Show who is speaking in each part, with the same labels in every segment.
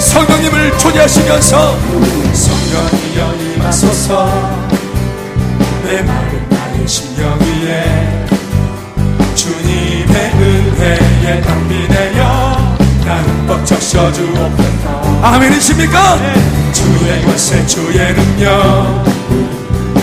Speaker 1: 성령님을 초대하시면서
Speaker 2: 성령이여 임하소서 내 마음 나의 심령 위에 주님의 은혜에 담비되어 나는 벅적 셔주옵소서
Speaker 1: 아멘이십니까?
Speaker 2: 주의 권세 주의 능력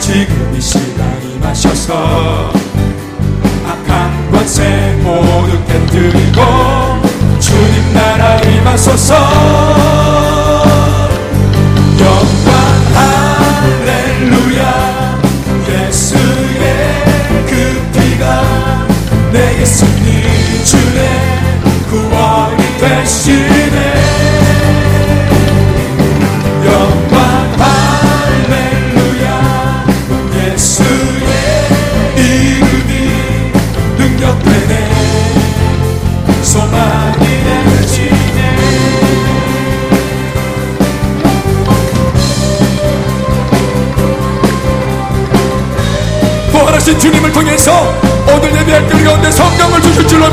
Speaker 2: 지금 이 시간 임하셔서 악한 권세 모두 깨뜨리고 나라 임하소서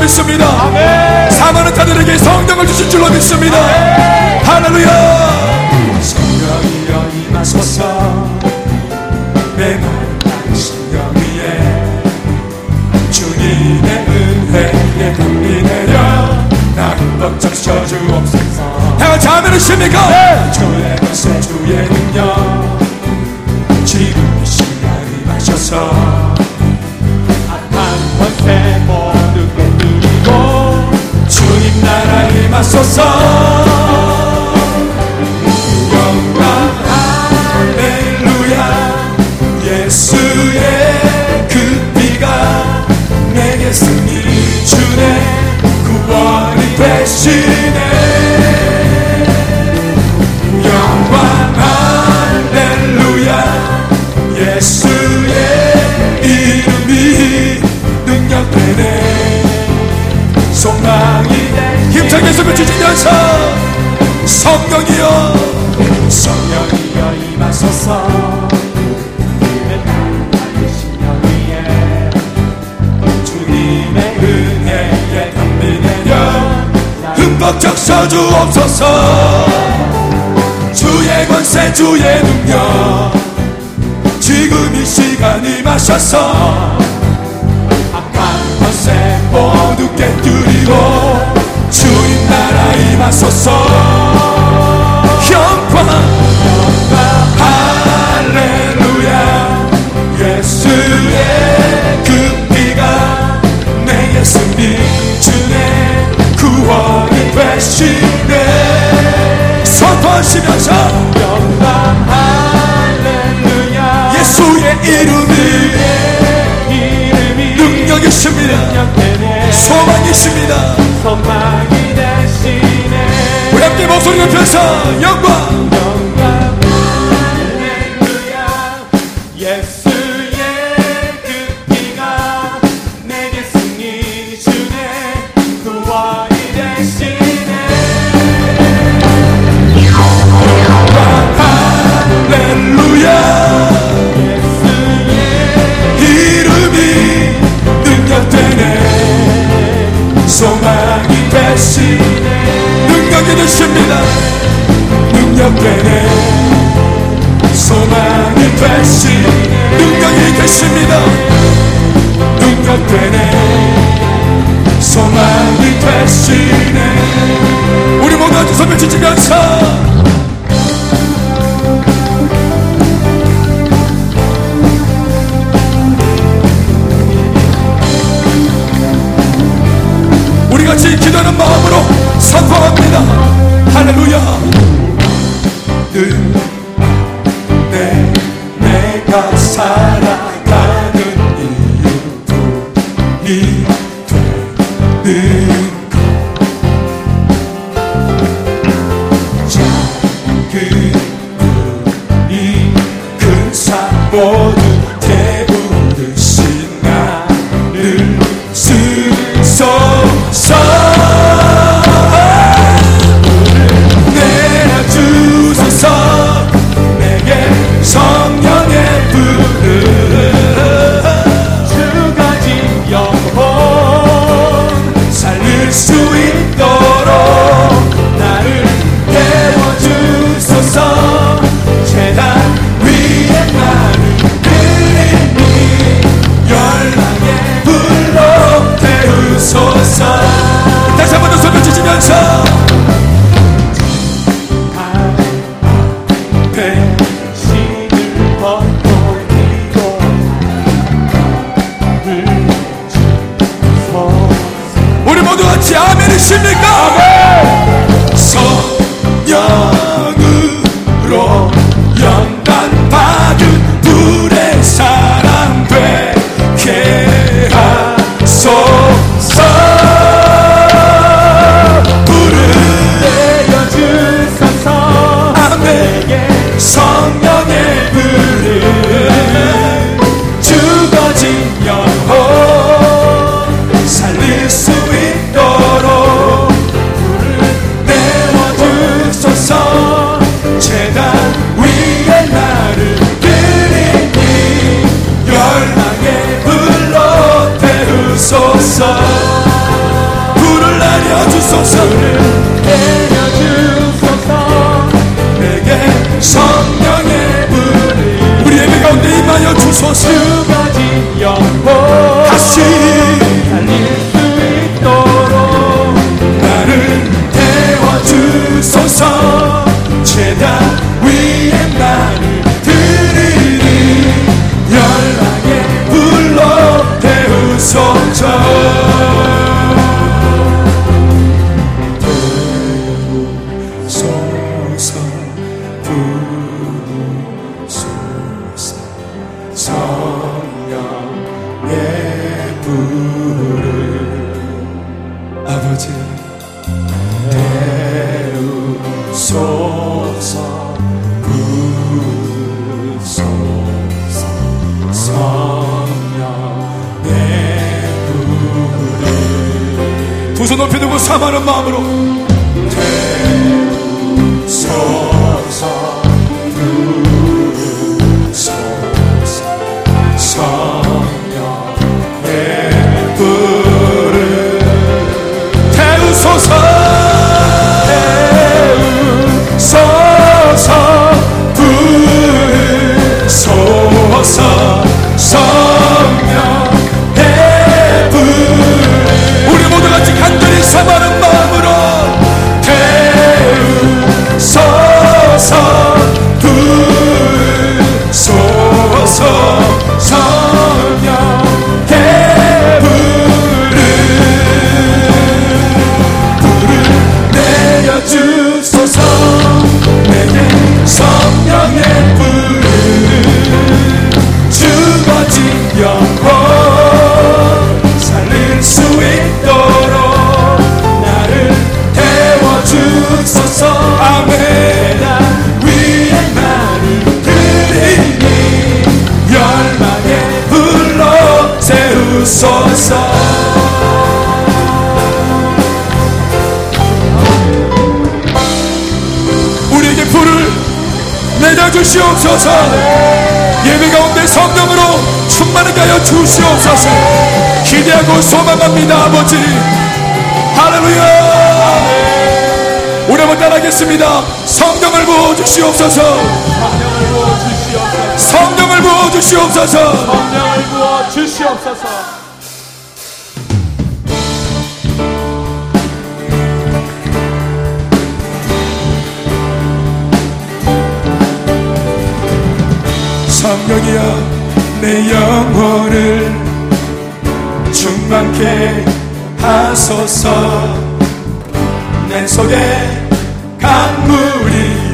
Speaker 1: 믿습니다. 사망한 자들에게 성령을 주실 줄로 믿습니다. 할렐루야!
Speaker 2: 성령이여 임하소서 내 나의 심령 위에 주님의 은혜에 담비 내려 나를 벅적 셔주옵소서
Speaker 1: 다 같이 아멘이십니까?
Speaker 2: 주의 권세 주의 능력 지금 이 시간 임하셔서 임하소서. 예수의 그 피가 내게 승리 주네. 구원이 되시
Speaker 1: 성령이여.
Speaker 2: 성령이여 임하소서. 위에 주님의 은혜에 내려 흠뻑 적셔 주옵소서. 주의 권세 주의 능력. 지금 이 시간 임하셔서. 악한 권세 모두 깨뜨리고 주님 나라 임하소서 되시네.
Speaker 1: 선포하시면서.
Speaker 2: 영광 할렐루야.
Speaker 1: 예수의 이름이 능력이십니다. 소망이십니다.
Speaker 2: 소망이 되시네.
Speaker 1: 우리 함께 목소리 높여서 영광
Speaker 2: 능력이
Speaker 1: 되십니다.
Speaker 2: 능력 되네 소망이 되시네
Speaker 1: 능력이 되십니다.
Speaker 2: 능력 되네 소망이 되시네
Speaker 1: 우리 모두 한주 손을 지치면서 같이 기도하는 마음으로 선포합니다. 할렐루야.
Speaker 2: 늘 내 내가 살아가는 이유도 이 되는 것 작은 이 큰삶 그 모두 mamro 하여 주시옵소서. 예배 가운데 성령으로 충만하게 하여 주시옵소서. 기대하고 소망합니다 아버지. 할렐루야. 우리 한번 따라하겠습니다. 성령을 부어주시옵소서.
Speaker 3: 성령을 부어주시옵소서.
Speaker 2: 성령을 부어주시옵소서. 성령이여 내 영혼을 충만케 하소서. 내 속에 강물이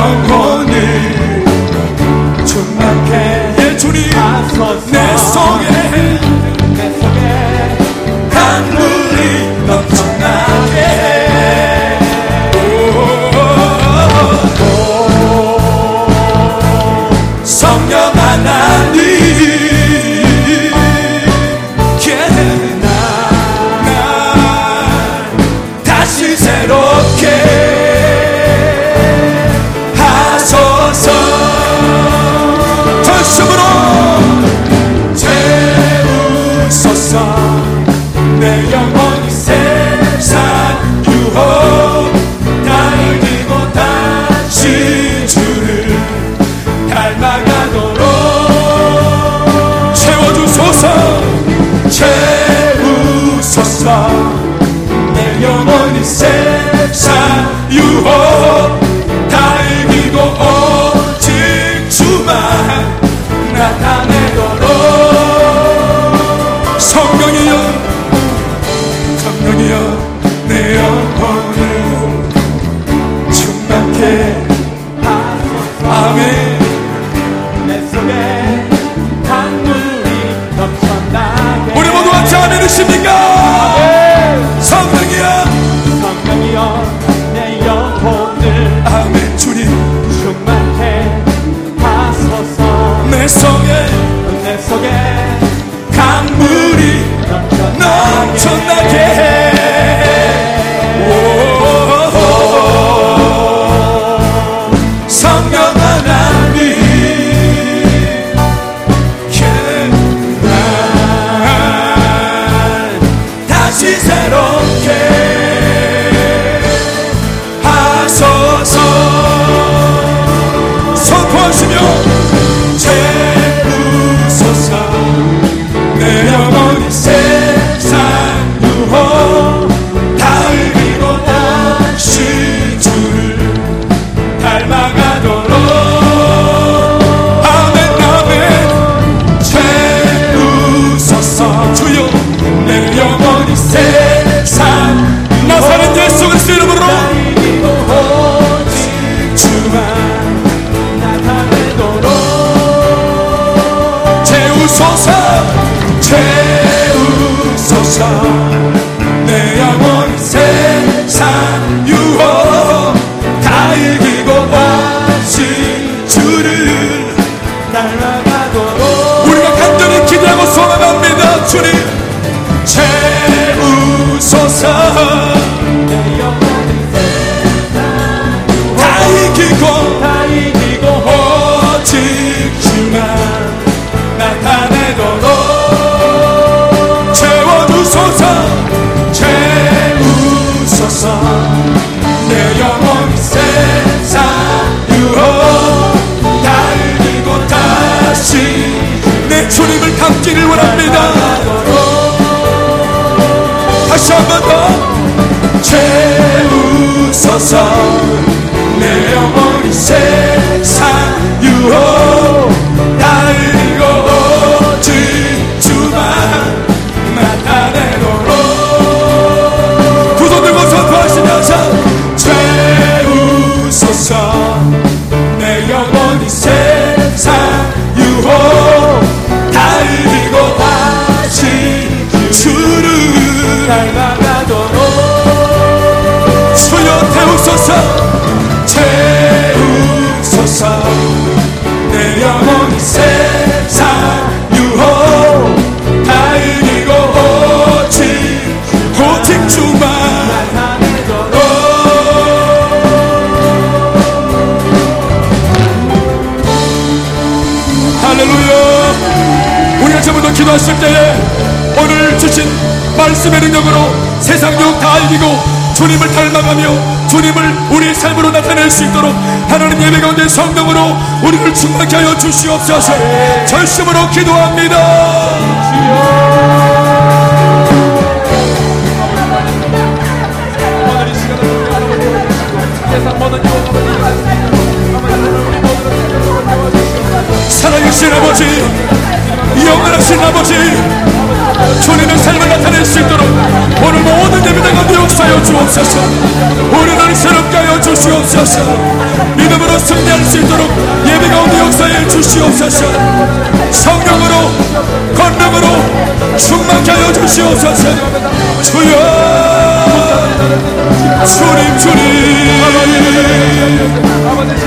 Speaker 2: 辽阔 주님을 닮아가며 주님을 우리의 삶으로 나타낼 수 있도록 하나님 예배 가운데 성령으로 우리를 충만케 하여 주시옵소서. 절심으로 기도합니다. 주시옵소서. 믿음으로 승리할 수 있도록 예배 가운데 역사해 주시옵소서. 성령으로 권능으로 충만케 하여 주시옵소서. 주여 주님 주님.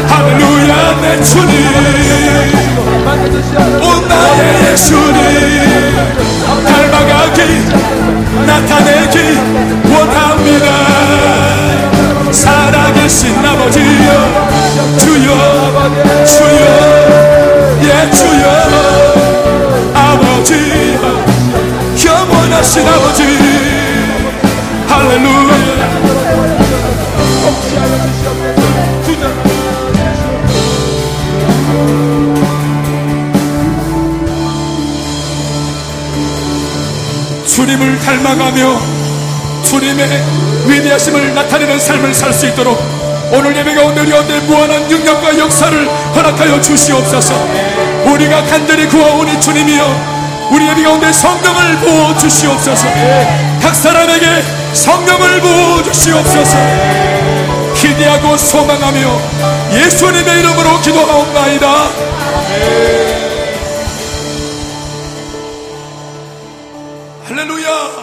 Speaker 2: 할렐루야 내 주님. 오 나의 예수님. 닮아가기 나타내기 닮아가며 주님의 위대하심을 나타내는 삶을 살 수 있도록 오늘 예배 가운데 가운데 무한한 능력과 역사를 허락하여 주시옵소서. 우리가 간절히 구하오니 주님이여 우리 예배 가운데 성령을 부어 주시옵소서. 각 사람에게 성령을 부어 주시옵소서. 기대하고 소망하며 예수님의 이름으로 기도하옵나이다. 할렐루야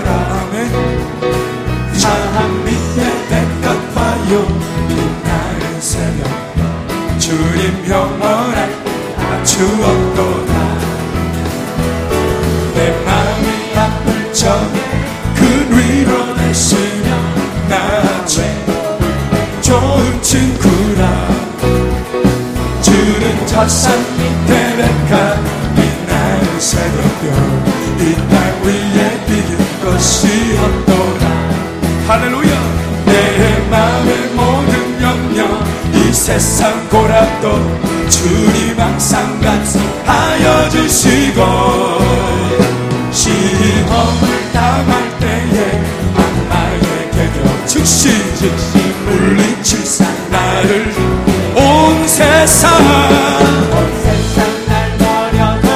Speaker 2: 영원한 추억도다. 내 마음이 아플 적에 그 위로 되시며 나죄 좋은 친구라. 주는 저산 밑에 백합 빛나는 새벽별 이땅 위에 비길 것이 없도다 할렐루야 세상 고락도 주님 항상 같이하여 주시고 시험을 당할 때에 개격 즉시 즉시 물리칠 나를 온 세상.
Speaker 3: 세상 날 버려도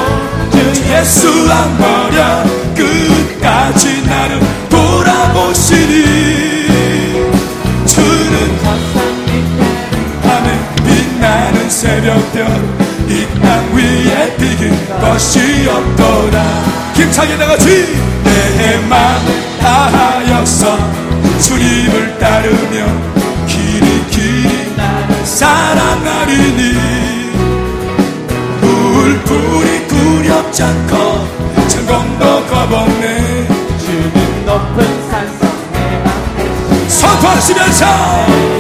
Speaker 3: 주
Speaker 2: 예수 안 버려 끝까지 나를 돌아보시니 나같이 내 마음을 다하여서 주님을 따르며 길이 길이 사랑하리니 불불이 두렵지 않고 천공도 겁없네
Speaker 3: 주는 높은 산성 내 맘에
Speaker 2: 선포하시면서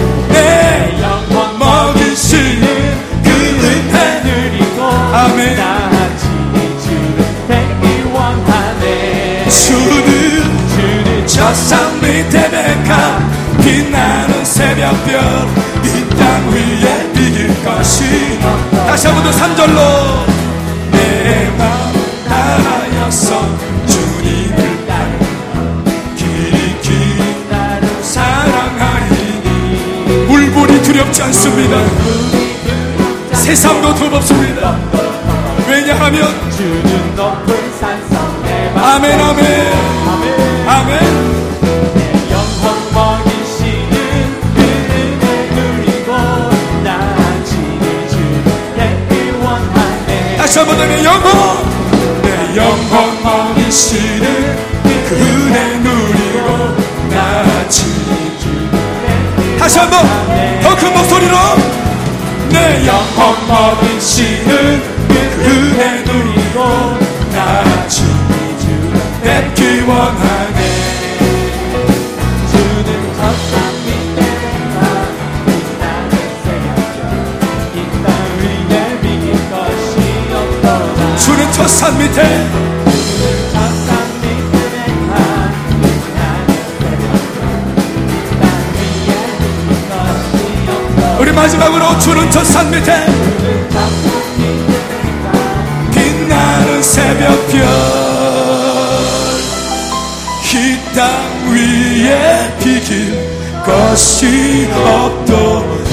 Speaker 2: 저산 밑에 백합 빛나는 새벽별 이 땅 위에 비길 것이. 다시 한번 더 3절로. 내 마음 다하여서 주님을 따르 길이
Speaker 3: 나를
Speaker 2: 사랑하리니. 물불이 두렵지 않습니다. 세상도 두렵습니다. 왜냐하면
Speaker 3: 주는 높은 산성
Speaker 2: 아멘. 아멘.
Speaker 3: 아멘
Speaker 2: 다시 한번 더내 영혼. 내 영혼 먹이시는 그 은혜 누리고 나아지는 주 다시 한번 더 큰 목소리로. 내 영혼 먹이시는 우리 마지막으로 주는 첫산 밑에 빛나는 새벽별 이 땅 위에 비길 것이 없도록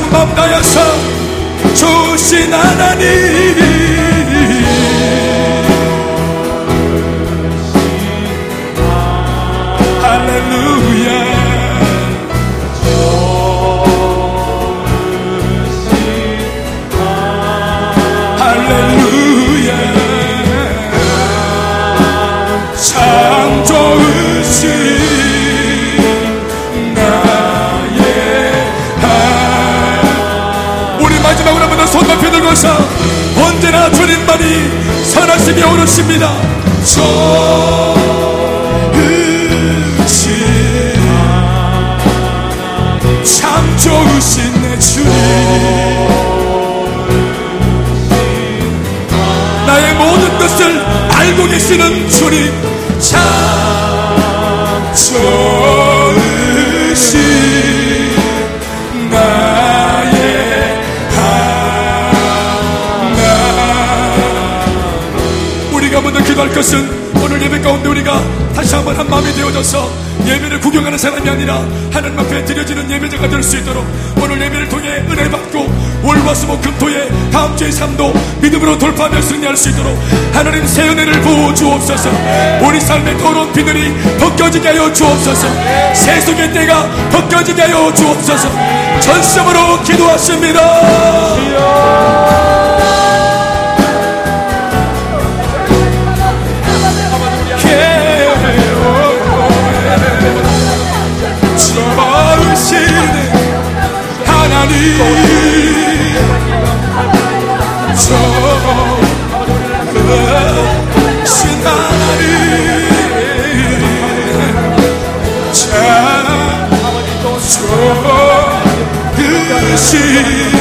Speaker 2: 다여서 주신 하나님 주님만이 선하심이 오르십니다. 참 좋으신 내 주님. 나의 모든 것을 알고 계시는 주님. 참 좋으신 것은 오늘 예배 가운데 우리가 다시 한번 한 마음이 되어져서 예배를 구경하는 사람이 아니라 하나님 앞에 드려지는 예배자가 될 수 있도록 오늘 예배를 통해 은혜 받고 월화수목 금토의 다음 주의 삶도 믿음으로 돌파하며 승리할 수 있도록 하나님 새 은혜를 부어 주옵소서. 우리 삶의 더러운 비늘이 벗겨지게 하여 주옵소서. 세속의 때가 벗겨지게 하여 주옵소서. 전심으로 기도하십니다 좋으시는 하나님. 좋으신 하나님 참 좋으신